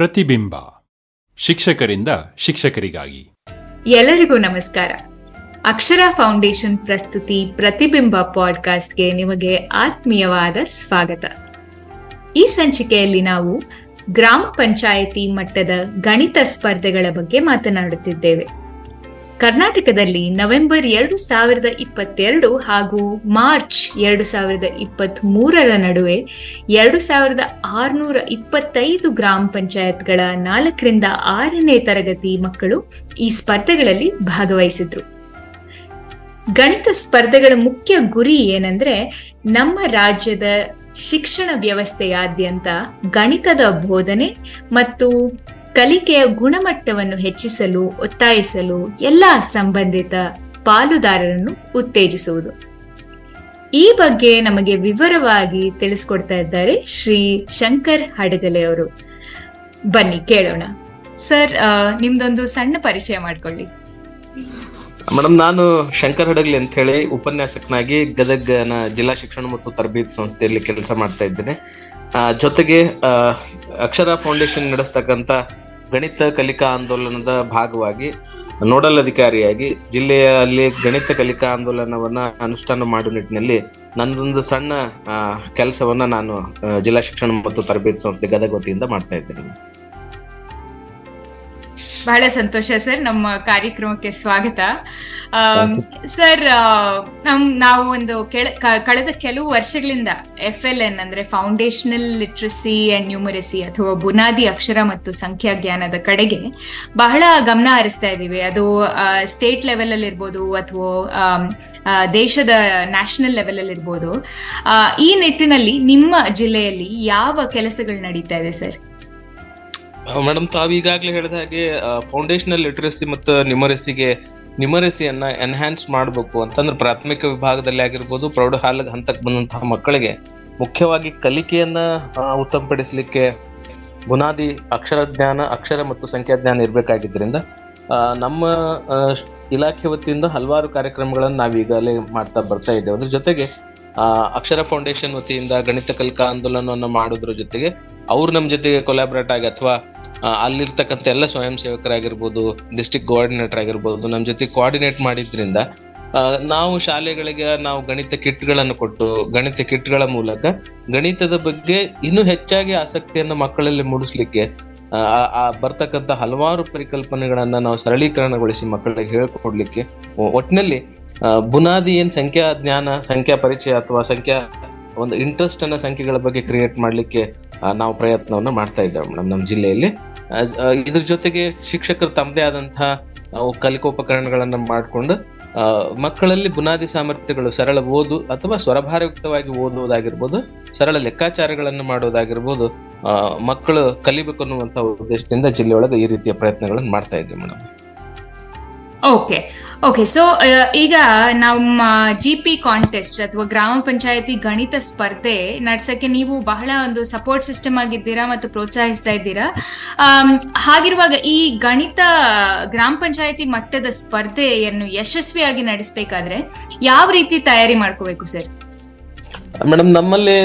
ಪ್ರತಿಬಿಂಬ. ಶಿಕ್ಷಕರಿಂದ ಶಿಕ್ಷಕರಿಗಾಗಿ. ಎಲ್ಲರಿಗೂ ನಮಸ್ಕಾರ. ಅಕ್ಷರ ಫೌಂಡೇಶನ್ ಪ್ರಸ್ತುತಿ ಪ್ರತಿಬಿಂಬ ಪಾಡ್ಕಾಸ್ಟ್ಗೆ ನಿಮಗೆ ಆತ್ಮೀಯವಾದ ಸ್ವಾಗತ. ಈ ಸಂಚಿಕೆಯಲ್ಲಿ ನಾವು ಗ್ರಾಮ ಪಂಚಾಯಿತಿ ಮಟ್ಟದ ಗಣಿತ ಸ್ಪರ್ಧೆಗಳ ಬಗ್ಗೆ ಮಾತನಾಡುತ್ತಿದ್ದೇವೆ. ಕರ್ನಾಟಕದಲ್ಲಿ ನವೆಂಬರ್ ಎರಡು ಸಾವಿರದ ಇಪ್ಪತ್ತೆರಡು ಹಾಗೂ ಮಾರ್ಚ್ ಎರಡು ಸಾವಿರದ ಇಪ್ಪತ್ತ್ ಮೂರರ ನಡುವೆ ಎರಡು ಸಾವಿರದ ಆರುನೂರ ಇಪ್ಪತ್ತೈದು ಗ್ರಾಮ ಪಂಚಾಯತ್ಗಳ ನಾಲ್ಕರಿಂದ ಆರನೇ ತರಗತಿ ಮಕ್ಕಳು ಈ ಸ್ಪರ್ಧೆಗಳಲ್ಲಿ ಭಾಗವಹಿಸಿದ್ರು. ಗಣಿತ ಸ್ಪರ್ಧೆಗಳ ಮುಖ್ಯ ಗುರಿ ಏನಂದ್ರೆ ನಮ್ಮ ರಾಜ್ಯದ ಶಿಕ್ಷಣ ವ್ಯವಸ್ಥೆಯಾದ್ಯಂತ ಗಣಿತದ ಬೋಧನೆ ಮತ್ತು ಕಲಿಕೆಯ ಗುಣಮಟ್ಟವನ್ನು ಹೆಚ್ಚಿಸಲು, ಒತ್ತಾಯಿಸಲು ಎಲ್ಲ ಸಂಬಂಧಿತ ಪಾಲುದಾರರನ್ನು ಉತ್ತೇಜಿಸುವುದು. ಈ ಬಗ್ಗೆ ನಮಗೆ ವಿವರವಾಗಿ ತಿಳಿಸ್ಕೊಡ್ತಾ ಇದ್ದಾರೆ ಶ್ರೀ ಶಂಕರ್ ಹಡಗಲೆ ಅವರು. ಬನ್ನಿ, ಕೇಳೋಣ. ಸರ್ ನಿಮ್ದೊಂದು ಸಣ್ಣ ಪರಿಚಯ ಮಾಡ್ಕೊಳ್ಳಿ. ಮೇಡಮ್, ನಾನು ಶಂಕರ್ ಹಡಗಲಿ ಅಂತ ಹೇಳಿ ಉಪನ್ಯಾಸಕನಾಗಿ ಗದಗನ ಜಿಲ್ಲಾ ಶಿಕ್ಷಣ ಮತ್ತು ತರಬೇತಿ ಸಂಸ್ಥೆಯಲ್ಲಿ ಕೆಲಸ ಮಾಡ್ತಾ ಇದ್ದೇನೆ. ಜೊತೆಗೆ ಅಕ್ಷರ ಫೌಂಡೇಶನ್ ನಡೆಸ್ತಕ್ಕಂಥ ಗಣಿತ ಕಲಿಕಾ ಆಂದೋಲನದ ಭಾಗವಾಗಿ ನೋಡಲ್ ಅಧಿಕಾರಿಯಾಗಿ ಜಿಲ್ಲೆಯಲ್ಲಿ ಗಣಿತ ಕಲಿಕಾ ಆಂದೋಲನವನ್ನ ಅನುಷ್ಠಾನ ಮಾಡುವ ನಿಟ್ಟಿನಲ್ಲಿ ನಂದೊಂದು ಸಣ್ಣ ಕೆಲಸವನ್ನ ನಾನು ಜಿಲ್ಲಾ ಶಿಕ್ಷಣ ಮತ್ತು ತರಬೇತಿ ಸಂಸ್ಥೆ ಗದಗ ವತಿಯಿಂದ ಮಾಡ್ತಾ ಇದ್ದೇನೆ. ಬಹಳ ಸಂತೋಷ ಸರ್ ನಮ್ಮ ಕಾರ್ಯಕ್ರಮಕ್ಕೆ ಸ್ವಾಗತ. ಸರ್ ನಮ್ ನಾವು ಒಂದು ಕೆಳ- ಕಳೆದ ಕೆಲವು ವರ್ಷಗಳಿಂದ ಎಫ್ ಎಲ್ ಎನ್ ಅಂದ್ರೆ ಫೌಂಡೇಶನಲ್ ಲಿಟ್ರಸಿ ಅಂಡ್ ನ್ಯೂಮರಸಿ ಅಥವಾ ಬುನಾದಿ ಅಕ್ಷರ ಮತ್ತು ಸಂಖ್ಯಾ ಜ್ಞಾನದ ಕಡೆಗೆ ಬಹಳ ಗಮನ ಹರಿಸ್ತಾ ಇದ್ದೀವಿ. ಅದು ಸ್ಟೇಟ್ ಲೆವೆಲ್ ಅಲ್ಲಿ ಇರ್ಬೋದು ಅಥವಾ ದೇಶದ ನ್ಯಾಷನಲ್ ಲೆವೆಲ್ ಅಲ್ಲಿ ಇರ್ಬೋದು. ಈ ನಿಟ್ಟಿನಲ್ಲಿ ನಿಮ್ಮ ಜಿಲ್ಲೆಯಲ್ಲಿ ಯಾವ ಕೆಲಸಗಳು ನಡೀತಾ ಇದೆ ಸರ್? ಮೇಡಮ್, ತಾವು ಈಗಾಗಲೇ ಹೇಳಿದ ಹಾಗೆ ಫೌಂಡೇಶನಲ್ ಲಿಟರಸಿ ಮತ್ತು ನ್ಯೂಮರಸಿಗೆ ನ್ಯೂಮರಸಿಯನ್ನ ಎನ್ಹ್ಯಾನ್ಸ್ ಮಾಡಬೇಕು ಅಂತಂದ್ರೆ ಪ್ರಾಥಮಿಕ ವಿಭಾಗದಲ್ಲಿ ಆಗಿರ್ಬೋದು, ಪ್ರೌಢ ಹಾಲ ಹಂತಕ್ಕೆ ಬಂದಂತಹ ಮಕ್ಕಳಿಗೆ ಮುಖ್ಯವಾಗಿ ಕಲಿಕೆಯನ್ನ ಉತ್ತಮಪಡಿಸಲಿಕ್ಕೆ ಬುನಾದಿ, ಅಕ್ಷರ ಜ್ಞಾನ, ಅಕ್ಷರ ಮತ್ತು ಸಂಖ್ಯಾಜ್ಞಾನ ಇರಬೇಕಾಗಿದ್ದರಿಂದ ನಮ್ಮ ಇಲಾಖೆ ವತಿಯಿಂದ ಹಲವಾರು ಕಾರ್ಯಕ್ರಮಗಳನ್ನು ನಾವು ಈಗಾಗಲೇ ಮಾಡ್ತಾ ಬರ್ತಾ ಇದ್ದೇವೆ. ಅದ್ರ ಜೊತೆಗೆ ಅಕ್ಷರ ಫೌಂಡೇಶನ್ ವತಿಯಿಂದ ಗಣಿತ ಕಲಿಕಾ ಆಂದೋಲನವನ್ನು ಮಾಡೋದ್ರ ಜೊತೆಗೆ ಅವ್ರು ನಮ್ಮ ಜೊತೆಗೆ ಕೊಲಾಬ್ರೇಟ್ ಆಗಿ ಅಥವಾ ಅಲ್ಲಿರ್ತಕ್ಕಂಥ ಎಲ್ಲ ಸ್ವಯಂ ಸೇವಕರಾಗಿರ್ಬೋದು ಡಿಸ್ಟಿಕ್ ಕೋಆರ್ಡಿನೇಟರ್ ಆಗಿರ್ಬೋದು ನಮ್ಮ ಜೊತೆ ಕೋಆರ್ಡಿನೇಟ್ ಮಾಡಿದ್ರಿಂದ ನಾವು ಶಾಲೆಗಳಿಗೆ ನಾವು ಗಣಿತ ಕಿಟ್ಗಳನ್ನು ಕೊಟ್ಟು ಗಣಿತ ಕಿಟ್ಗಳ ಮೂಲಕ ಗಣಿತದ ಬಗ್ಗೆ ಇನ್ನೂ ಹೆಚ್ಚಾಗಿ ಆಸಕ್ತಿಯನ್ನು ಮಕ್ಕಳಲ್ಲಿ ಮೂಡಿಸ್ಲಿಕ್ಕೆ ಆ, ಬರ್ತಕ್ಕಂಥ ಹಲವಾರು ಪರಿಕಲ್ಪನೆಗಳನ್ನ ನಾವು ಸರಳೀಕರಣಗೊಳಿಸಿ ಮಕ್ಕಳಿಗೆ ಹೇಳ್ಕೊಡ್ಲಿಕ್ಕೆ ಒ- ಒಟ್ನಲ್ಲಿ ಆ, ಬುನಾದಿ ಏನ್ ಸಂಖ್ಯಾ ಜ್ಞಾನ, ಸಂಖ್ಯಾ ಪರಿಚಯ ಅಥವಾ ಸಂಖ್ಯಾ ಒಂದು ಇಂಟ್ರೆಸ್ಟ್ ಅನ್ನ ಸಂಖ್ಯೆಗಳ ಬಗ್ಗೆ ಕ್ರಿಯೇಟ್ ಮಾಡಲಿಕ್ಕೆ ನಾವು ಪ್ರಯತ್ನವನ್ನು ಮಾಡ್ತಾ ಇದ್ದೇವೆ ಮೇಡಮ್ ನಮ್ಮ ಜಿಲ್ಲೆಯಲ್ಲಿ. ಇದ್ರ ಜೊತೆಗೆ ಶಿಕ್ಷಕರು ತಮ್ಮದೇ ಆದಂತಹ ಕಲಿಕೋಪಕರಣಗಳನ್ನ ಮಾಡಿಕೊಂಡು ಮಕ್ಕಳಲ್ಲಿ ಬುನಾದಿ ಸಾಮರ್ಥ್ಯಗಳು ಸರಳ ಓದು ಅಥವಾ ಸ್ವರಭಾರಯುಕ್ತವಾಗಿ ಓದುವುದಾಗಿರ್ಬೋದು, ಸರಳ ಲೆಕ್ಕಾಚಾರಗಳನ್ನು ಮಾಡುವುದಾಗಿರ್ಬೋದು ಮಕ್ಕಳು ಕಲಿಬೇಕು ಅನ್ನುವಂತ ಉದ್ದೇಶದಿಂದ ಜಿಲ್ಲೆಯೊಳಗೆ ಈ ರೀತಿಯ ಪ್ರಯತ್ನಗಳನ್ನು ಮಾಡ್ತಾ ಇದ್ದೀವಿ ಮೇಡಮ್. ಓಕೆ ಓಕೆ ಸೊ ಈಗ ನಮ್ಮ ಜಿ ಪಿ ಕಾಂಟೆಸ್ಟ್ ಅಥವಾ ಗ್ರಾಮ ಪಂಚಾಯತಿ ಗಣಿತ ಸ್ಪರ್ಧೆ ನಡ್ಸಕ್ಕೆ ನೀವು ಬಹಳ ಒಂದು ಸಪೋರ್ಟ್ ಸಿಸ್ಟಮ್ ಆಗಿದ್ದೀರಾ ಮತ್ತು ಪ್ರೋತ್ಸಾಹಿಸ್ತಾ ಇದ್ದೀರಾ. ಆಮ್, ಹಾಗಿರುವಾಗ ಈ ಗಣಿತ ಗ್ರಾಮ ಪಂಚಾಯತಿ ಮಟ್ಟದ ಸ್ಪರ್ಧೆಯನ್ನು ಯಶಸ್ವಿಯಾಗಿ ನಡೆಸಬೇಕಾದ್ರೆ ಯಾವ ರೀತಿ ತಯಾರಿ ಮಾಡ್ಕೋಬೇಕು ಸರ್? ಮೇಡಮ್ ನಮ್ಮಲ್ಲಿ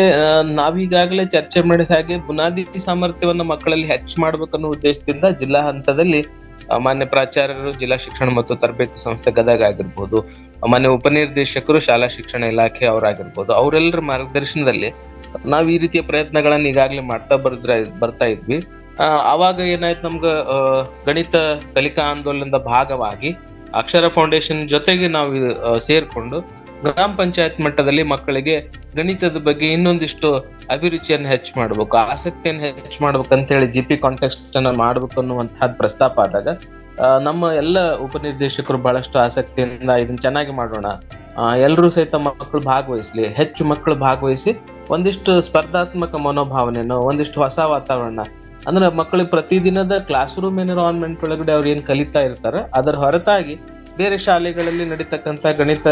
ನಾವೀಗಾಗಲೇ ಚರ್ಚೆ ಮಾಡಿದ ಹಾಗೆ ಬುನಾದಿ ಸಾಮರ್ಥ್ಯವನ್ನು ಮಕ್ಕಳಲ್ಲಿ ಹೆಚ್ಚು ಮಾಡ್ಬೇಕನ್ನೋ ಉದ್ದೇಶದಿಂದ ಜಿಲ್ಲಾ ಹಂತದಲ್ಲಿ ಮಾನ್ಯ ಪ್ರಾಚಾರ್ಯರು, ಜಿಲ್ಲಾ ಶಿಕ್ಷಣ ಮತ್ತು ತರಬೇತಿ ಸಂಸ್ಥೆ ಗದಗ ಆಗಿರ್ಬೋದು ಮಾನ್ಯ ಉಪನಿರ್ದೇಶಕರು, ಶಾಲಾ ಶಿಕ್ಷಣ ಇಲಾಖೆ ಅವರಾಗಿರ್ಬೋದು ಅವರೆಲ್ಲರ ಮಾರ್ಗದರ್ಶನದಲ್ಲಿ ನಾವು ಈ ರೀತಿಯ ಪ್ರಯತ್ನಗಳನ್ನು ಈಗಾಗಲೇ ಮಾಡ್ತಾ ಬರ್ದ್ರ, ಬರ್ತಾ ಇದ್ವಿ. ಆವಾಗ ಏನಾಯ್ತು ನಮ್ಗ ಗಣಿತ ಕಲಿಕಾ ಆಂದೋಲನದ ಭಾಗವಾಗಿ ಅಕ್ಷರ ಫೌಂಡೇಶನ್ ಜೊತೆಗೆ ನಾವು ಸೇರ್ಕೊಂಡು ಗ್ರಾಮ ಪಂಚಾಯತ್ ಮಟ್ಟದಲ್ಲಿ ಮಕ್ಕಳಿಗೆ ಗಣಿತದ ಬಗ್ಗೆ ಇನ್ನೊಂದಿಷ್ಟು ಅಭಿರುಚಿಯನ್ನು ಹೆಚ್ಚು ಮಾಡ್ಬೇಕು, ಆಸಕ್ತಿಯನ್ನು ಹೆಚ್ಚು ಮಾಡ್ಬೇಕು ಅಂತ ಹೇಳಿ ಜಿ ಪಿ ಕಾಂಟೆಕ್ಸ್ಟ್ ಅನ್ನ ಮಾಡ್ಬೇಕು ಅನ್ನುವಂತಹದ್ದು ಪ್ರಸ್ತಾಪ ಆದಾಗ ನಮ್ಮ ಎಲ್ಲ ಉಪನಿರ್ದೇಶಕರು ಬಹಳಷ್ಟು ಆಸಕ್ತಿಯಿಂದ ಇದನ್ನ ಚೆನ್ನಾಗಿ ಮಾಡೋಣ. ಎಲ್ಲರೂ ಸಹಿತ ಮಕ್ಕಳು ಭಾಗವಹಿಸ್ಲಿ, ಹೆಚ್ಚು ಮಕ್ಕಳು ಭಾಗವಹಿಸಿ ಒಂದಿಷ್ಟು ಸ್ಪರ್ಧಾತ್ಮಕ ಮನೋಭಾವನೆಯನ್ನು, ಒಂದಿಷ್ಟು ಹೊಸ ವಾತಾವರಣ. ಅಂದ್ರೆ ಮಕ್ಕಳಿಗೆ ಪ್ರತಿದಿನದ ಕ್ಲಾಸ್ ರೂಮ್ ಎನ್ವಿರಾನ್ಮೆಂಟ್ ಒಳಗಡೆ ಅವ್ರು ಏನು ಕಲಿತಾ ಇರ್ತಾರೆ, ಅದರ ಹೊರತಾಗಿ ಬೇರೆ ಶಾಲೆಗಳಲ್ಲಿ ನಡೀತಕ್ಕಂಥ ಗಣಿತ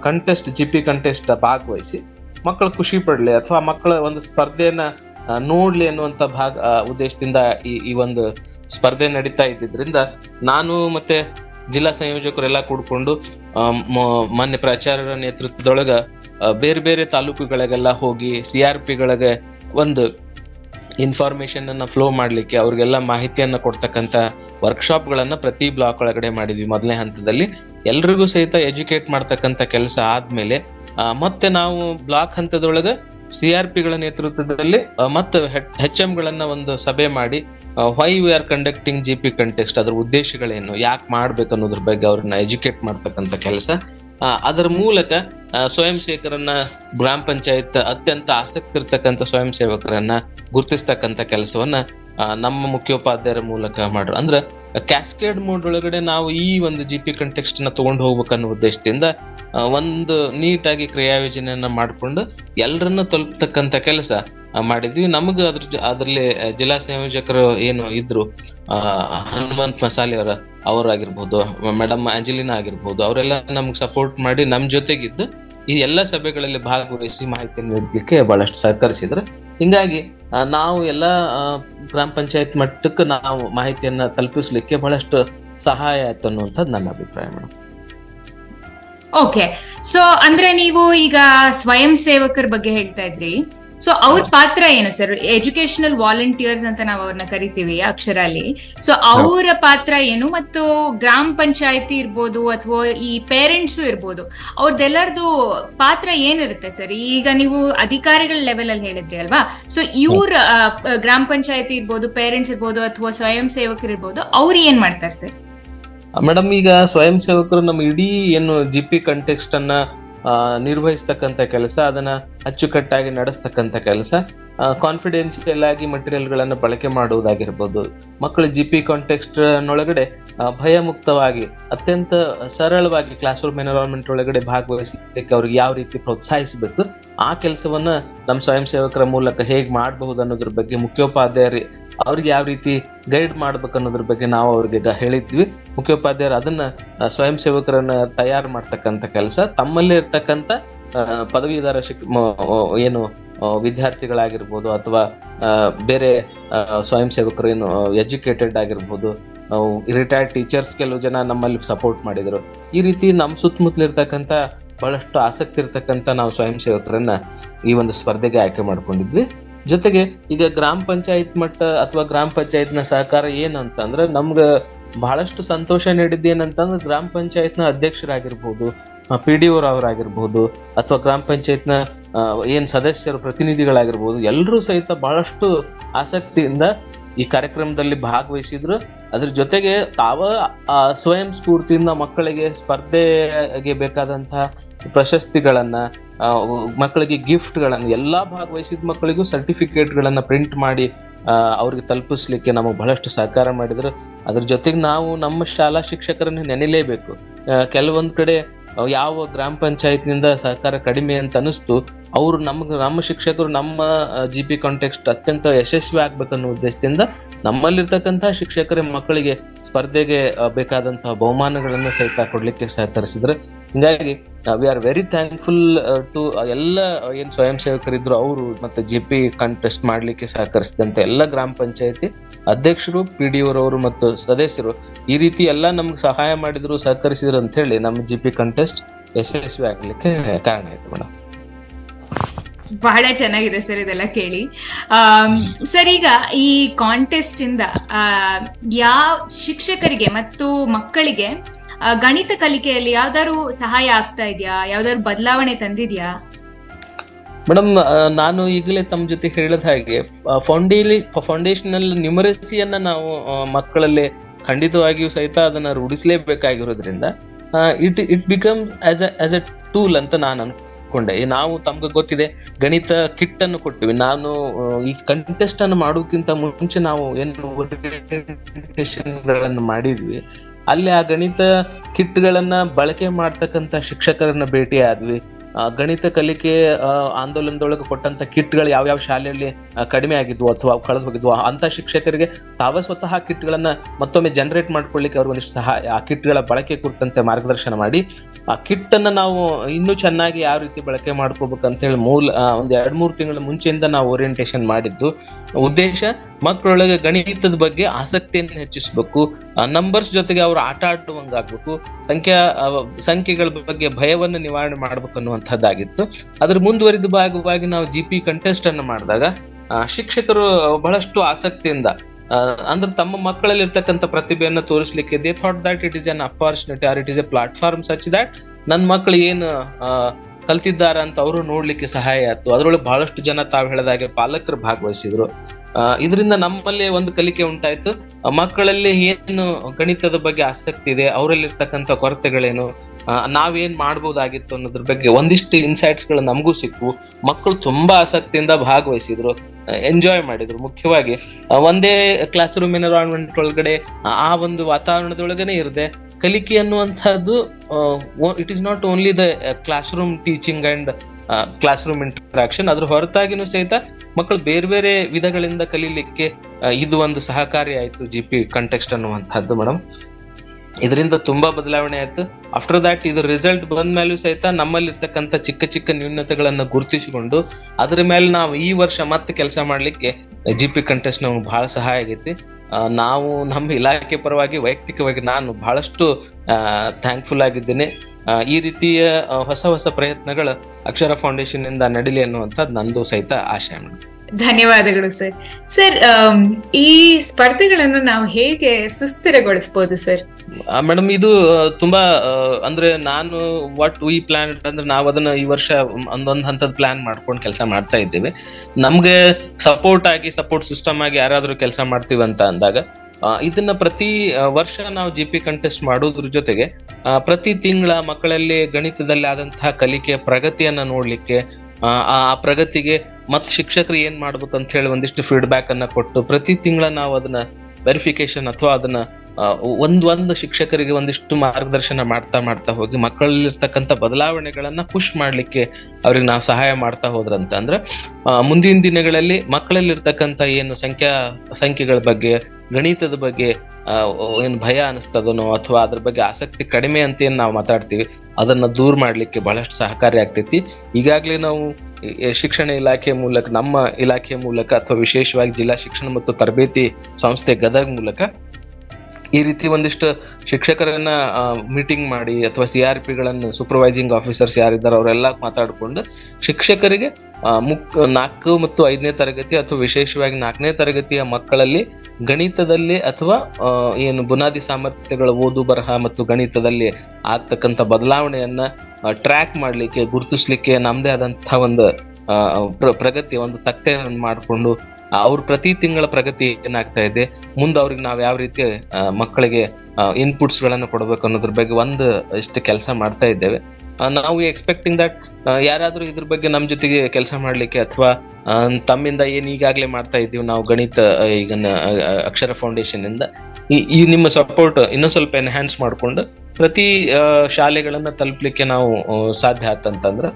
ಕಂಟೆಸ್ಟ್ ಜಿ ಪಿ ಕಂಟೆಸ್ಟ್ ಭಾಗವಹಿಸಿ ಮಕ್ಕಳು ಖುಷಿ ಪಡಲಿ ಅಥವಾ ಮಕ್ಕಳ ಒಂದು ಸ್ಪರ್ಧೆಯನ್ನ ನೋಡ್ಲಿ ಅನ್ನುವಂತ ಭಾಗ ಉದ್ದೇಶದಿಂದ ಈ ಈ ಒಂದು ಸ್ಪರ್ಧೆ ನಡೀತಾ ಇದ್ದಿದ್ರಿಂದ ನಾನು ಮತ್ತೆ ಜಿಲ್ಲಾ ಸಂಯೋಜಕರೆಲ್ಲ ಕೂಡ್ಕೊಂಡು ಮಾನ್ಯ ಪ್ರಾಚಾರ್ಯರ ನೇತೃತ್ವದೊಳಗ ಬೇರೆ ಬೇರೆ ತಾಲೂಕುಗಳಿಗೆಲ್ಲ ಹೋಗಿ ಸಿ ಆರ್ ಪಿಗಳಿಗೆ ಒಂದು ಇನ್ಫಾರ್ಮೇಶನ್ ಅನ್ನ ಫ್ಲೋ ಮಾಡಲಿಕ್ಕೆ ಅವ್ರಿಗೆಲ್ಲ ಮಾಹಿತಿಯನ್ನು ಕೊಡ್ತಕ್ಕಂತ ವರ್ಕ್ಶಾಪ್ ಗಳನ್ನ ಪ್ರತಿ ಬ್ಲಾಕ್ ಒಳಗಡೆ ಮಾಡಿದ್ವಿ. ಮೊದಲನೇ ಹಂತದಲ್ಲಿ ಎಲ್ರಿಗೂ ಸಹಿತ ಎಜುಕೇಟ್ ಮಾಡ್ತಕ್ಕಂತ ಕೆಲಸ ಆದ್ಮೇಲೆ ಮತ್ತೆ ನಾವು ಬ್ಲಾಕ್ ಹಂತದೊಳಗೆ ಸಿ ಆರ್ ಪಿಗಳ ನೇತೃತ್ವದಲ್ಲಿ ಮತ್ತು ಹೆಚ್ ಎಂ ಗಳನ್ನ ಒಂದು ಸಭೆ ಮಾಡಿ why we are conducting G P context ಅದರ ಉದ್ದೇಶಗಳೇನು, ಯಾಕೆ ಮಾಡ್ಬೇಕು ಅನ್ನೋದ್ರ ಬಗ್ಗೆ ಅವ್ರನ್ನ ಎಜುಕೇಟ್ ಮಾಡ್ತಕ್ಕಂಥ ಕೆಲಸ. ಅದರ ಮೂಲಕ ಸ್ವಯಂ ಸೇವಕರನ್ನ ಗ್ರಾಮ ಪಂಚಾಯತ್ ಅತ್ಯಂತ ಆಸಕ್ತಿ ಇರ್ತಕ್ಕಂಥ ಸ್ವಯಂ ಸೇವಕರನ್ನ ಗುರುತಿಸ್ತಕ್ಕಂಥ ಕೆಲಸವನ್ನ ನಮ್ಮ ಮುಖ್ಯೋಪಾಧ್ಯಾಯರ ಮೂಲಕ ಮಾಡ್ರು. ಅಂದ್ರೆ ಕ್ಯಾಸ್ಕೇಡ್ ಮೋಡ್ ಒಳಗಡೆ ನಾವು ಈ ಒಂದು ಜಿ ಪಿ ಕಂಟೆಕ್ಸ್ಟ್ನ ತಗೊಂಡು ಹೋಗ್ಬೇಕನ್ನೋ ಉದ್ದೇಶದಿಂದ ಒಂದು ನೀಟಾಗಿ ಕ್ರಿಯಾಯೋಜನೆಯನ್ನ ಮಾಡಿಕೊಂಡು ಎಲ್ಲರನ್ನ ತಲುಪ್ತಕ್ಕಂಥ ಕೆಲಸ ಮಾಡಿದ್ವಿ. ನಮಗ ಅದ್ರ ಅದ್ರಲ್ಲಿ ಜಿಲ್ಲಾ ಸಂಯೋಜಕರು ಏನು ಇದ್ರು ಹನುಮಂತ್ ಮಸಾಲೆ ಅವರ ಅವರಾಗಿರ್ಬೋದು ಮೇಡಮ್ ಆಂಜಲಿನಾ ಆಗಿರ್ಬೋದು, ಅವರೆಲ್ಲ ನಮ್ಗೆ ಸಪೋರ್ಟ್ ಮಾಡಿ ನಮ್ಮ ಜೊತೆಗಿದ್ದು ಈ ಎಲ್ಲ ಸಭೆಗಳಲ್ಲಿ ಭಾಗವಹಿಸಿ ಮಾಹಿತಿ ನೀಡಲಿಕ್ಕೆ ಬಹಳಷ್ಟು ಸಹಕರಿಸಿದ್ರು. ಹಿಂಗಾಗಿ ನಾವು ಎಲ್ಲ ಗ್ರಾಮ ಪಂಚಾಯತ್ ಮಟ್ಟಕ್ಕೆ ನಾವು ಮಾಹಿತಿಯನ್ನ ತಲುಪಿಸ್ಲಿಕ್ಕೆ ಬಹಳಷ್ಟು ಸಹಾಯ ಆಯ್ತು ಅನ್ನುವಂಥದ್ದು ನನ್ನ ಅಭಿಪ್ರಾಯ ಮೇಡಮ್ ಓಕೆ ಸೊ ಅಂದ್ರೆ ನೀವು ಈಗ ಸ್ವಯಂ ಸೇವಕರ ಬಗ್ಗೆ ಹೇಳ್ತಾ ಇದ್ರಿ. ಸೊ ಅವ್ರ ಪಾತ್ರ ಏನು ಸರ್ ಎಜುಕೇಶನಲ್ ವಾಲಂಟಿಯರ್ಸ್ ಅಂತ ನಾವು ಅವ್ರನ್ನ ಕರಿತೀವಿ ಅಕ್ಷರ ಅಲ್ಲಿ ಸೊ ಅವರ ಪಾತ್ರ ಏನು? ಮತ್ತು ಗ್ರಾಮ ಪಂಚಾಯತಿ ಇರ್ಬೋದು ಅಥವಾ ಈ ಪೇರೆಂಟ್ಸು ಇರ್ಬೋದು ಅವ್ರದ್ದೆಲ್ಲರದು ಪಾತ್ರ ಏನಿರುತ್ತೆ ಸರ್ ಈಗ ನೀವು ಅಧಿಕಾರಿಗಳ ಲೆವೆಲ್ ಅಲ್ಲಿ ಹೇಳಿದ್ರಿ ಅಲ್ವಾ? ಸೊ ಇವ್ರ ಗ್ರಾಮ ಪಂಚಾಯತಿ ಇರ್ಬೋದು ಪೇರೆಂಟ್ಸ್ ಇರ್ಬೋದು ಅಥವಾ ಸ್ವಯಂ ಸೇವಕರು ಇರ್ಬೋದು ಅವ್ರು ಏನ್ ಮಾಡ್ತಾರೆ ಸರ್ ಮೇಡಮ್ ಈಗ ಸ್ವಯಂ ಸೇವಕರು ನಮ್ಮ ಇಡೀ ಏನು ಜಿ ಪಿ ಕಂಟೆಕ್ಸ್ಟ್ ಅನ್ನ ನಿರ್ವಹಿಸ್ತಕ್ಕಂಥ ಕೆಲಸ ಅದನ್ನು ಅಚ್ಚುಕಟ್ಟಾಗಿ ನಡೆಸ್ತಕ್ಕಂಥ ಕೆಲಸ ಕಾನ್ಫಿಡೆನ್ಷಿಯಲ್ ಆಗಿ ಮಟೀರಿಯಲ್ಗಳನ್ನು ಬಳಕೆ ಮಾಡುವುದಾಗಿರ್ಬೋದು. ಮಕ್ಕಳು ಜಿ ಪಿ ಕಾಂಟೆಕ್ಸ್ಟ್ ಒಳಗಡೆ ಆ, ಭಯಮುಕ್ತವಾಗಿ ಅತ್ಯಂತ ಸರಳವಾಗಿ ಕ್ಲಾಸ್ ರೂಮ್ ಎನ್ವೈರನ್ಮೆಂಟ್ ಒಳಗಡೆ ಭಾಗವಹಿಸಲಿಕ್ಕೆ ಅವ್ರಿಗೆ ಯಾವ ರೀತಿ ಪ್ರೋತ್ಸಾಹಿಸಬೇಕು ಆ ಕೆಲಸವನ್ನ ನಮ್ಮ ಸ್ವಯಂ ಸೇವಕರ ಮೂಲಕ ಹೇಗೆ ಮಾಡಬಹುದು ಅನ್ನೋದ್ರ ಬಗ್ಗೆ ಮುಖ್ಯೋಪಾಧ್ಯಾಯರು ಅವ್ರಿಗೆ ಯಾವ ರೀತಿ ಗೈಡ್ ಮಾಡ್ಬೇಕು ಅನ್ನೋದ್ರ ಬಗ್ಗೆ ನಾವು ಅವ್ರಿಗೆ ಹೇಳಿದ್ವಿ. ಮುಖ್ಯೋಪಾಧ್ಯಾಯರು ಅದನ್ನ ಸ್ವಯಂ ಸೇವಕರನ್ನ ತಯಾರು ಮಾಡ್ತಕ್ಕಂಥ ಕೆಲಸ, ತಮ್ಮಲ್ಲೇ ಇರ್ತಕ್ಕಂಥ ಪದವೀಧರ ಶಿಕ್ ಏನು ವಿದ್ಯಾರ್ಥಿಗಳಾಗಿರ್ಬೋದು ಅಥವಾ ಬೇರೆ ಸ್ವಯಂ ಸೇವಕರು ಏನು ಎಜುಕೇಟೆಡ್ ಆಗಿರ್ಬೋದು ರಿಟೈರ್ಡ್ ಟೀಚರ್ಸ್ ಕೆಲವು ಜನ ನಮ್ಮಲ್ಲಿ ಸಪೋರ್ಟ್ ಮಾಡಿದರು. ಈ ರೀತಿ ನಮ್ಮ ಸುತ್ತಮುತ್ತಲಿರ್ತಕ್ಕಂಥ ಬಹಳಷ್ಟು ಆಸಕ್ತಿ ಇರ್ತಕ್ಕಂಥ ನಾವು ಸ್ವಯಂ ಸೇವಕರನ್ನ ಈ ಒಂದು ಸ್ಪರ್ಧೆಗೆ ಆಯ್ಕೆ ಮಾಡ್ಕೊಂಡಿದ್ವಿ. ಜೊತೆಗೆ ಈಗ ಗ್ರಾಮ ಪಂಚಾಯತ್ ಮಟ್ಟ ಅಥವಾ ಗ್ರಾಮ ಪಂಚಾಯತ್ನ ಸಹಕಾರ ಏನಂತಂದ್ರೆ ನಮ್ಗೆ ಬಹಳಷ್ಟು ಸಂತೋಷ ನೀಡಿದ್ದೇನಂತಂದ್ರೆ ಗ್ರಾಮ ಪಂಚಾಯತ್ನ ಅಧ್ಯಕ್ಷರಾಗಿರ್ಬೋದು ಪಿ ಡಿ ಅವರಾಗಿರ್ಬೋದು ಅಥವಾ ಗ್ರಾಮ ಪಂಚಾಯತ್ನ ಏನು ಏನ್ ಸದಸ್ಯರು ಪ್ರತಿನಿಧಿಗಳಾಗಿರ್ಬೋದು, ಎಲ್ಲರೂ ಸಹಿತ ಬಹಳಷ್ಟು ಆಸಕ್ತಿಯಿಂದ ಈ ಕಾರ್ಯಕ್ರಮದಲ್ಲಿ ಭಾಗವಹಿಸಿದ್ರು. ಅದ್ರ ಜೊತೆಗೆ ತಾವ ಸ್ವಯಂ ಸ್ಫೂರ್ತಿಯಿಂದ ಮಕ್ಕಳಿಗೆ ಸ್ಪರ್ಧೆಗೆ ಬೇಕಾದಂತಹ ಪ್ರಶಸ್ತಿಗಳನ್ನ ಮಕ್ಕಳಿಗೆ ಗಿಫ್ಟ್ಗಳನ್ನು, ಎಲ್ಲಾ ಭಾಗವಹಿಸಿದ ಮಕ್ಕಳಿಗೂ ಸರ್ಟಿಫಿಕೇಟ್ಗಳನ್ನು ಪ್ರಿಂಟ್ ಮಾಡಿ ಅವ್ರಿಗೆ ತಲುಪಿಸ್ಲಿಕ್ಕೆ ನಮಗೆ ಬಹಳಷ್ಟು ಸಹಕಾರ ಮಾಡಿದ್ರು. ಅದ್ರ ಜೊತೆಗೆ ನಾವು ನಮ್ಮ ಶಾಲಾ ಶಿಕ್ಷಕರನ್ನು ನೆನೆಯಲೇಬೇಕು ಕೆಲವೊಂದು ಕಡೆ ಯಾವ ಗ್ರಾಮ ಪಂಚಾಯತ್ನಿಂದ ಸಹಕಾರ ಕಡಿಮೆ ಅಂತ ಅನಿಸ್ತು ಅವರು ನಮ್ಗೆ, ನಮ್ಮ ಶಿಕ್ಷಕರು ನಮ್ಮ ಜಿ ಪಿ ಕಾಂಟೆಕ್ಸ್ಟ್ ಅತ್ಯಂತ ಯಶಸ್ವಿ ಆಗ್ಬೇಕನ್ನೋ ಉದ್ದೇಶದಿಂದ ನಮ್ಮಲ್ಲಿರ್ತಕ್ಕಂತಹ ಶಿಕ್ಷಕರ ಮಕ್ಕಳಿಗೆ ಸ್ಪರ್ಧೆಗೆ ಬೇಕಾದಂತಹ ಬಹುಮಾನಗಳನ್ನು ಸಹಿತ ಕೊಡಲಿಕ್ಕೆ ಸಹಕರಿಸಿದ್ರು. ಹಿಂಗಾಗಿ we are very thankful to ಎಲ್ಲ ಏನ್ ಸ್ವಯಂ ಸೇವಕರಿದ್ರು, ಅವರು ಮತ್ತೆ ಜಿ ಪಿ ಕಾಂಟೆಸ್ಟ್ ಮಾಡ್ಲಿಕ್ಕೆ ಸಹಕರಿಸಿದಂತ ಎಲ್ಲ ಗ್ರಾಮ ಪಂಚಾಯತಿ ಅಧ್ಯಕ್ಷರು ಪಿ ಡಿ ಅವರು ಮತ್ತು ಸದಸ್ಯರು ಈ ರೀತಿ ಎಲ್ಲ ನಮ್ಗೆ ಸಹಾಯ ಮಾಡಿದ್ರು, ಸಹಕರಿಸಿದ್ರು ಅಂತ ಹೇಳಿ ನಮ್ಮ ಜಿ ಪಿ ಕಂಟೆಸ್ಟ್ ಯಶಸ್ವಿ ಆಗ್ಲಿಕ್ಕೆ ಕಾರಣ ಆಯ್ತು ಮೇಡಮ್ ಬಹಳ ಚೆನ್ನಾಗಿದೆ ಸರ್ ಇದೆಲ್ಲ ಕೇಳಿ. ಸರ್ ಈಗ ಈ ಕಾಂಟೆಸ್ಟ್ ಇಂದ ಯಾವ ಶಿಕ್ಷಕರಿಗೆ ಮತ್ತು ಮಕ್ಕಳಿಗೆ ಗಣಿತ ಕಲಿಕೆಯಲ್ಲಿ ಯಾವ್ದಾದ್ರು ಸಹಾಯ ಆಗ್ತಾ ಇದೆಯಾ? ಯಾವ್ದಾದ್ರು ಬದಲಾವಣೆ ತಂದಿದ್ಯಾ? ಮೇಡಮ್ ನಾನು ಈಗಲೇ ತಮ್ಮ ಜೊತೆ ಹೇಳಿದ ಹಾಗೆ ಫೌಂಡೇಲಿ ಫೌಂಡೇಶನಲ್ ನ್ಯೂಮರಸಿಯನ್ನ ನಾವು ಮಕ್ಕಳಲ್ಲಿ ಖಂಡಿತವಾಗಿಯೂ ಸಹಿತ ಅದನ್ನ ರೂಢಿಸಲೇಬೇಕಾಗಿರೋದ್ರಿಂದ it it become as as a tool ಅಂತ ನಾನು ಅನ್ಕೊಂಡೆ. ನಾವು ತಮ್ಗೆ ಗೊತ್ತಿದೆ, ಗಣಿತ ಕಿಟ್ ಅನ್ನು ಕೊಟ್ಟಿವಿ. ನಾನು ಈ ಕಂಟೆಸ್ಟ್ ಅನ್ನು ಮಾಡೋಕ್ಕಿಂತ ಮುಂಚೆ ನಾವು ಏನು ಮಾಡಿದ್ವಿ. ಅಲ್ಲಿ ಆ ಗಣಿತ ಕಿಟ್ಗಳನ್ನು ಬಳಕೆ ಮಾಡ್ತಕ್ಕಂಥ ಶಿಕ್ಷಕರನ್ನ ಭೇಟಿ ಆದ್ವಿ ಗಣಿತ ಕಲಿಕೆ ಆಂದೋಲನದೊಳಗೆ ಕೊಟ್ಟಂತ ಕಿಟ್ಗಳು ಯಾವ್ಯಾವ ಶಾಲೆಯಲ್ಲಿ ಕಡಿಮೆ ಆಗಿದ್ವು ಅಥವಾ ಕಳೆದು ಹೋಗಿದ್ವು. ಅಂತ ಶಿಕ್ಷಕರಿಗೆ ತಾವೇ ಸ್ವತಃ ಕಿಟ್ಗಳನ್ನ ಮತ್ತೊಮ್ಮೆ ಜನರೇಟ್ ಮಾಡ್ಕೊಳ್ಳಿಕ್ಕೆ ಅವ್ರಿಗೆ ಒಂದಿಷ್ಟು ಸಹಾಯ, ಆ ಕಿಟ್ಗಳ ಬಳಕೆ ಕುರಿತಂತೆ ಮಾರ್ಗದರ್ಶನ ಮಾಡಿ, ಆ ಕಿಟ್ ಅನ್ನ ನಾವು ಇನ್ನೂ ಚೆನ್ನಾಗಿ ಯಾವ ರೀತಿ ಬಳಕೆ ಮಾಡ್ಕೋಬೇಕಂತ ಹೇಳಿ ಮೂಲ ಒಂದು ಎರಡ್ ಮೂರು ತಿಂಗಳ ಮುಂಚೆಯಿಂದ ನಾವು ಓರಿಯಂಟೇಶನ್ ಮಾಡಿದ್ದು. ಉದ್ದೇಶ, ಮಕ್ಕಳೊಳಗೆ ಗಣಿತದ ಬಗ್ಗೆ ಆಸಕ್ತಿಯನ್ನು ಹೆಚ್ಚಿಸಬೇಕು ನಂಬರ್ಸ್ ಜೊತೆಗೆ ಅವರು ಆಟ ಆಡುವಂಗಾಗ್ಬೇಕು, ಸಂಖ್ಯಾ ಸಂಖ್ಯೆಗಳ ಬಗ್ಗೆ ಭಯವನ್ನು ನಿವಾರಣೆ ಮಾಡ್ಬೇಕು ಅನ್ನುವಂಥದ್ದಾಗಿತ್ತು ಅದ್ರ ಮುಂದುವರಿದ ಭಾಗವಾಗಿ ನಾವು ಜಿ ಪಿ ಕಂಟೆಸ್ಟ್ ಅನ್ನು ಮಾಡಿದಾಗ ಶಿಕ್ಷಕರು ಬಹಳಷ್ಟು ಆಸಕ್ತಿಯಿಂದ ಅಂದ್ರೆ ತಮ್ಮ ಮಕ್ಕಳಲ್ಲಿ ಇರ್ತಕ್ಕಂಥ ಪ್ರತಿಭೆಯನ್ನು ತೋರಿಸಲಿಕ್ಕೆ they thought that it is an opportunity or it is a platform such that ನನ್ನ ಮಕ್ಕಳು ಏನು ಕಲ್ತಿದ್ದಾರೆ ಅಂತ ಅವರು ನೋಡ್ಲಿಕ್ಕೆ ಸಹಾಯ ಆಯ್ತು. ಅದರೊಳಗೆ ಬಹಳಷ್ಟು ಜನ ತಾವು ಹೇಳಿದಾಗೆ ಪಾಲಕರು ಭಾಗವಹಿಸಿದ್ರು. ಇದರಿಂದ ನಮ್ಮಲ್ಲಿ ಒಂದು ಕಲಿಕೆ ಉಂಟಾಯ್ತು. ಮಕ್ಕಳಲ್ಲಿ ಏನು ಗಣಿತದ ಬಗ್ಗೆ ಆಸಕ್ತಿ ಇದೆ, ಅವರಲ್ಲಿರ್ತಕ್ಕಂಥ ಕೊರತೆಗಳೇನು ನಾವೇನ್ ಮಾಡ್ಬೋದಾಗಿತ್ತು ಅನ್ನೋದ್ರ ಬಗ್ಗೆ ಒಂದಿಷ್ಟು ಇನ್ಸೈಟ್ಸ್ಗಳು ನಮಗೂ ಸಿಕ್ವು ಮಕ್ಕಳು ತುಂಬಾ ಆಸಕ್ತಿಯಿಂದ ಭಾಗವಹಿಸಿದ್ರು ಎಂಜಾಯ್ ಮಾಡಿದ್ರು. ಮುಖ್ಯವಾಗಿ ಒಂದೇ ಕ್ಲಾಸ್ ರೂಮ್ ಎನ್ವಿರಾನ್ಮೆಂಟ್ ಒಳಗಡೆ, ಆ- ಒಂದು ವಾತಾವರಣದೊಳಗನೆ ಇರದೆ, ಕಲಿಕೆ ಅನ್ನುವಂಥದ್ದು it is not only the classroom teaching and classroom interaction ಅದ್ರ ಹೊರತಾಗಿನೂ ಸಹಿತ ಮಕ್ಕಳು ಬೇರೆ ಬೇರೆ ವಿಧಗಳಿಂದ ಕಲೀಲಿಕ್ಕೆ ಇದು ಒಂದು ಸಹಕಾರಿ ಆಯ್ತು ಜಿ ಪಿ ಕಂಟೆಕ್ಸ್ಟ್ ಅನ್ನುವಂಥದ್ದು ಮೇಡಮ್ ಇದರಿಂದ ತುಂಬಾ ಬದಲಾವಣೆ ಆಯ್ತು. ಆಫ್ಟರ್ ದಟ್ ಇದು ರಿಸಲ್ಟ್ ಬಂದ ಮೇಲೂ ಸಹಿತ ನಮ್ಮಲ್ಲಿ ಇರ್ತಕ್ಕಂಥ ಚಿಕ್ಕ ಚಿಕ್ಕ ನ್ಯೂನತೆಗಳನ್ನು ಗುರುತಿಸಿಕೊಂಡು ಅದ್ರ ಮೇಲೆ ನಾವು ಈ ವರ್ಷ ಮತ್ತೆ ಕೆಲಸ ಮಾಡಲಿಕ್ಕೆ ಜಿ ಪಿ ಕಂಟೆಸ್ಟ್ ನಮ್ಗೆ ಬಹಳ ಸಹಾಯ ಆಗೈತಿ. ನಾವು ನಮ್ಮ ಇಲಾಖೆ ಪರವಾಗಿ ವೈಯಕ್ತಿಕವಾಗಿ ನಾನು ಬಹಳಷ್ಟು ಥ್ಯಾಂಕ್ಫುಲ್ ಆಗಿದ್ದೇನೆ. ಈ ರೀತಿಯ ಹೊಸ ಹೊಸ ಪ್ರಯತ್ನಗಳು ಅಕ್ಷರ ಫೌಂಡೇಶನ್ ಇಂದ ನಡೀಲಿ ಅನ್ನುವಂಥದ್ದು ನಂದು ಸಹಿತ ಆಶಯ ಮೇಡಮ್ ಧನ್ಯವಾದಗಳು ಸರ್. ಸರ್ ಈ ಸ್ಪರ್ಧೆಗಳನ್ನು ನಾವು ಹೇಗೆ ಸುಸ್ಥಿರಗೊಳಿಸಬಹುದು ಸರ್? ಮೇಡಮ್ ಇದು ತುಂಬಾ ಅಂದ್ರೆ ನಾನು ವಾಟ್ ವಿ ಪ್ಲಾನ್ ಅಂದ್ರೆ ನಾವು ಅದನ್ನ ಈ ವರ್ಷ ಒಂದೊಂದು ಹಂತದ ಪ್ಲಾನ್ ಮಾಡ್ಕೊಂಡು ಕೆಲಸ ಮಾಡ್ತಾ ಇದ್ದೇವೆ. ನಮ್ಗೆ ಸಪೋರ್ಟ್ ಆಗಿ ಸಪೋರ್ಟ್ ಸಿಸ್ಟಮ್ ಆಗಿ ಯಾರಾದ್ರೂ ಕೆಲಸ ಮಾಡ್ತೀವಿ ಅಂತ ಅಂದಾಗ ಇದನ್ನ ಪ್ರತಿ ವರ್ಷ ನಾವು ಜಿ ಪಿ ಕಂಟೆಸ್ಟ್ ಮಾಡೋದ್ರ ಜೊತೆಗೆ ಪ್ರತಿ ತಿಂಗಳ ಮಕ್ಕಳಲ್ಲಿ ಗಣಿತದಲ್ಲಿ ಆದಂತಹ ಕಲಿಕೆಯ ಪ್ರಗತಿಯನ್ನ ನೋಡ್ಲಿಕ್ಕೆ ಆ, ಪ್ರಗತಿಗೆ ಮತ್ ಶಿಕ್ಷಕರು ಏನ್ ಮಾಡ್ಬೇಕಂತ ಹೇಳಿ ಒಂದಿಷ್ಟು ಫೀಡ್ಬ್ಯಾಕ್ ಅನ್ನ ಕೊಟ್ಟು ಪ್ರತಿ ತಿಂಗಳ ನಾವು ಅದನ್ನ ವೆರಿಫಿಕೇಶನ್ ಅಥವಾ ಅದನ್ನ ಒಂದ್ ಒಂದು ಶಿಕ್ಷಕರಿಗೆ ಒಂದಿಷ್ಟು ಮಾರ್ಗದರ್ಶನ ಮಾಡ್ತಾ ಮಾಡ್ತಾ ಹೋಗಿ ಮಕ್ಕಳಲ್ಲಿರ್ತಕ್ಕಂಥ ಬದಲಾವಣೆಗಳನ್ನ ಪುಷ್ ಮಾಡ್ಲಿಕ್ಕೆ ಅವ್ರಿಗೆ ನಾವು ಸಹಾಯ ಮಾಡ್ತಾ ಹೋದ್ರಂತ ಅಂದ್ರೆ ಮುಂದಿನ ದಿನಗಳಲ್ಲಿ ಮಕ್ಕಳಲ್ಲಿರ್ತಕ್ಕಂಥ ಏನು ಸಂಖ್ಯಾ ಸಂಖ್ಯೆಗಳ ಬಗ್ಗೆ, ಗಣಿತದ ಬಗ್ಗೆ ಏನು ಭಯ ಅನಿಸ್ತದನೋ ಅಥವಾ ಅದ್ರ ಬಗ್ಗೆ ಆಸಕ್ತಿ ಕಡಿಮೆ ಅಂತ ಏನು ನಾವು ಮಾತಾಡ್ತೀವಿ, ಅದನ್ನ ದೂರ ಮಾಡಲಿಕ್ಕೆ ಬಹಳಷ್ಟು ಸಹಕಾರಿ ಆಗ್ತೈತಿ. ಈಗಾಗಲೇ ನಾವು ಶಿಕ್ಷಣ ಇಲಾಖೆ ಮೂಲಕ, ನಮ್ಮ ಇಲಾಖೆ ಮೂಲಕ ಅಥವಾ ವಿಶೇಷವಾಗಿ ಜಿಲ್ಲಾ ಶಿಕ್ಷಣ ಮತ್ತು ತರಬೇತಿ ಸಂಸ್ಥೆ ಗದಗ ಮೂಲಕ ಈ ರೀತಿ ಒಂದಿಷ್ಟು ಶಿಕ್ಷಕರನ್ನ ಮೀಟಿಂಗ್ ಮಾಡಿ ಅಥವಾ ಸಿ ಆರ್ ಪಿಗಳನ್ನು ಸೂಪರ್ವೈಸಿಂಗ್ ಆಫೀಸರ್ಸ್ ಯಾರಿದ್ದಾರೆ ಅವರೆಲ್ಲ ಮಾತಾಡಿಕೊಂಡು ಶಿಕ್ಷಕರಿಗೆ ಮುಕ್, ನಾಲ್ಕು ಮತ್ತು ಐದನೇ ತರಗತಿ ಅಥವಾ ವಿಶೇಷವಾಗಿ ನಾಲ್ಕನೇ ತರಗತಿಯ ಮಕ್ಕಳಲ್ಲಿ ಗಣಿತದಲ್ಲಿ ಅಥವಾ ಏನು ಬುನಾದಿ ಸಾಮರ್ಥ್ಯಗಳ ಓದು ಬರಹ ಮತ್ತು ಗಣಿತದಲ್ಲಿ ಆಗ್ತಕ್ಕಂಥ ಬದಲಾವಣೆಯನ್ನ ಟ್ರ್ಯಾಕ್ ಮಾಡಲಿಕ್ಕೆ, ಗುರುತಿಸ್ಲಿಕ್ಕೆ ನಮ್ದೇ ಆದಂತಹ ಒಂದು ಪ್ರ- ಪ್ರಗತಿ, ಒಂದು ತಕ್ತೆಯನ್ನು ಮಾಡಿಕೊಂಡು ಅವ್ರ ಪ್ರತಿ ತಿಂಗಳ ಪ್ರಗತಿ ಏನಾಗ್ತಾ ಇದೆ, ಮುಂದೆ ಅವ್ರಿಗೆ ನಾವು ಯಾವ ರೀತಿ ಮಕ್ಕಳಿಗೆ ಇನ್ಪುಟ್ಸ್ಗಳನ್ನು ಕೊಡಬೇಕು ಅನ್ನೋದ್ರ ಬಗ್ಗೆ ಒಂದು ಇಷ್ಟು ಕೆಲಸ ಮಾಡ್ತಾ ಇದ್ದೇವೆ. ನಾವು ಎಕ್ಸ್ಪೆಕ್ಟಿಂಗ್ ದಟ್ ಯಾರಾದರೂ ಇದ್ರ ಬಗ್ಗೆ ನಮ್ಮ ಜೊತೆಗೆ ಕೆಲಸ ಮಾಡ್ಲಿಕ್ಕೆ ಅಥವಾ ತಮ್ಮಿಂದ ಏನು ಈಗಾಗಲೇ ಮಾಡ್ತಾ ಇದ್ದೀವಿ ನಾವು ಗಣಿತ ಈಗ ಅಕ್ಷರ ಫೌಂಡೇಶನ್ ಇಂದ, ಈ ನಿಮ್ಮ ಸಪೋರ್ಟ್ ಇನ್ನೂ ಸ್ವಲ್ಪ ಎನ್ಹ್ಯಾನ್ಸ್ ಮಾಡ್ಕೊಂಡು ಪ್ರತಿ ಶಾಲೆಗಳನ್ನು ತಲುಪಲಿಕ್ಕೆ ನಾವು ಸಾಧ್ಯ ಆತಂತಂದ್ರೆ,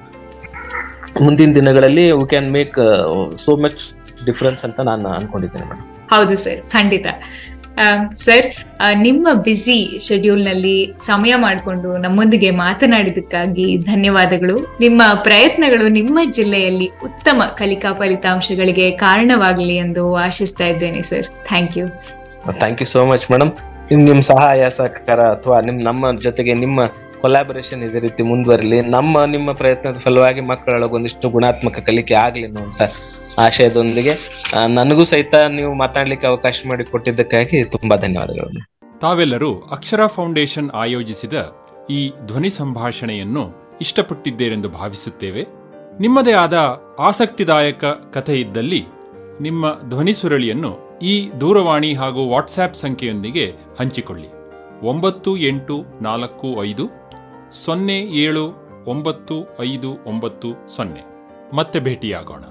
ಮುಂದಿನ ದಿನಗಳಲ್ಲಿ we can make so much difference ಅಂತ ನಾನು ಅನ್ಕೊಂಡಿದ್ದೇನೆ ಮೇಡಮ್ ಹೌದು ಸರ್ ಖಂಡಿತ. ಸರ್ ನಿಮ್ಮ ಬ್ಯುಸಿ ಶೆಡ್ಯೂಲ್ನಲ್ಲಿ ಸಮಯ ಮಾಡಿಕೊಂಡು ನಮ್ಮೊಂದಿಗೆ ಮಾತನಾಡಿದಕ್ಕಾಗಿ ಧನ್ಯವಾದಗಳು. ನಿಮ್ಮ ಪ್ರಯತ್ನಗಳು ನಿಮ್ಮ ಜಿಲ್ಲೆಯಲ್ಲಿ ಉತ್ತಮ ಕಲಿಕಾ ಫಲಿತಾಂಶಗಳಿಗೆ ಕಾರಣವಾಗಲಿ ಎಂದು ಆಶಿಸ್ತಾ ಇದ್ದೇನೆ sir. Thank you thank you so much madam ನಿಮ್ ಸಹಾಯ ಸಹಕಾರ ಅಥವಾ ನಿಮ್ ನಮ್ಮ ಜೊತೆಗೆ ನಿಮ್ಮ ಕೊಲಾಬರೇಷನ್ ಇದೇ ರೀತಿ ಮುಂದುವರಿಲಿ, ನಮ್ಮ, ನಿಮ್ಮ ಪ್ರಯತ್ನದ ಫಲವಾಗಿ ಮಕ್ಕಳೊಳಗೆ ಒಂದಿಷ್ಟು ಗುಣಾತ್ಮಕ ಕಲಿಕೆ ಆಗಲಿ ಅನ್ನುವಂತ ಆಶಯದೊಂದಿಗೆ ನನಗೂ ಸಹಿತ ನೀವು ಮಾತಾಡ್ಲಿಕ್ಕೆ ಅವಕಾಶ ಮಾಡಿ ಕೊಟ್ಟಿದ್ದಕ್ಕಾಗಿ ತುಂಬಾ ಧನ್ಯವಾದಗಳು. ತಾವೆಲ್ಲರೂ ಅಕ್ಷರ ಫೌಂಡೇಶನ್ ಆಯೋಜಿಸಿದ ಈ ಧ್ವನಿ ಸಂಭಾಷಣೆಯನ್ನು ಇಷ್ಟಪಟ್ಟಿದ್ದೇರೆಂದು ಭಾವಿಸುತ್ತೇವೆ. ನಿಮ್ಮದೇ ಆದ ಆಸಕ್ತಿದಾಯಕ ಕಥೆ ಇದ್ದಲ್ಲಿ ನಿಮ್ಮ ಧ್ವನಿ ಸುರಳಿಯನ್ನು ಈ ದೂರವಾಣಿ ಹಾಗೂ ವಾಟ್ಸ್ಆ್ಯಪ್ ಸಂಖ್ಯೆಯೊಂದಿಗೆ ಹಂಚಿಕೊಳ್ಳಿ. ಒಂಬತ್ತು ಎಂಟು ನಾಲ್ಕು ಐದು ಸೊನ್ನೆ ಏಳು ಒಂಬತ್ತು ಐದು ಒಂಬತ್ತು ಸೊನ್ನೆ. ಮತ್ತೆ ಭೇಟಿಯಾಗೋಣ.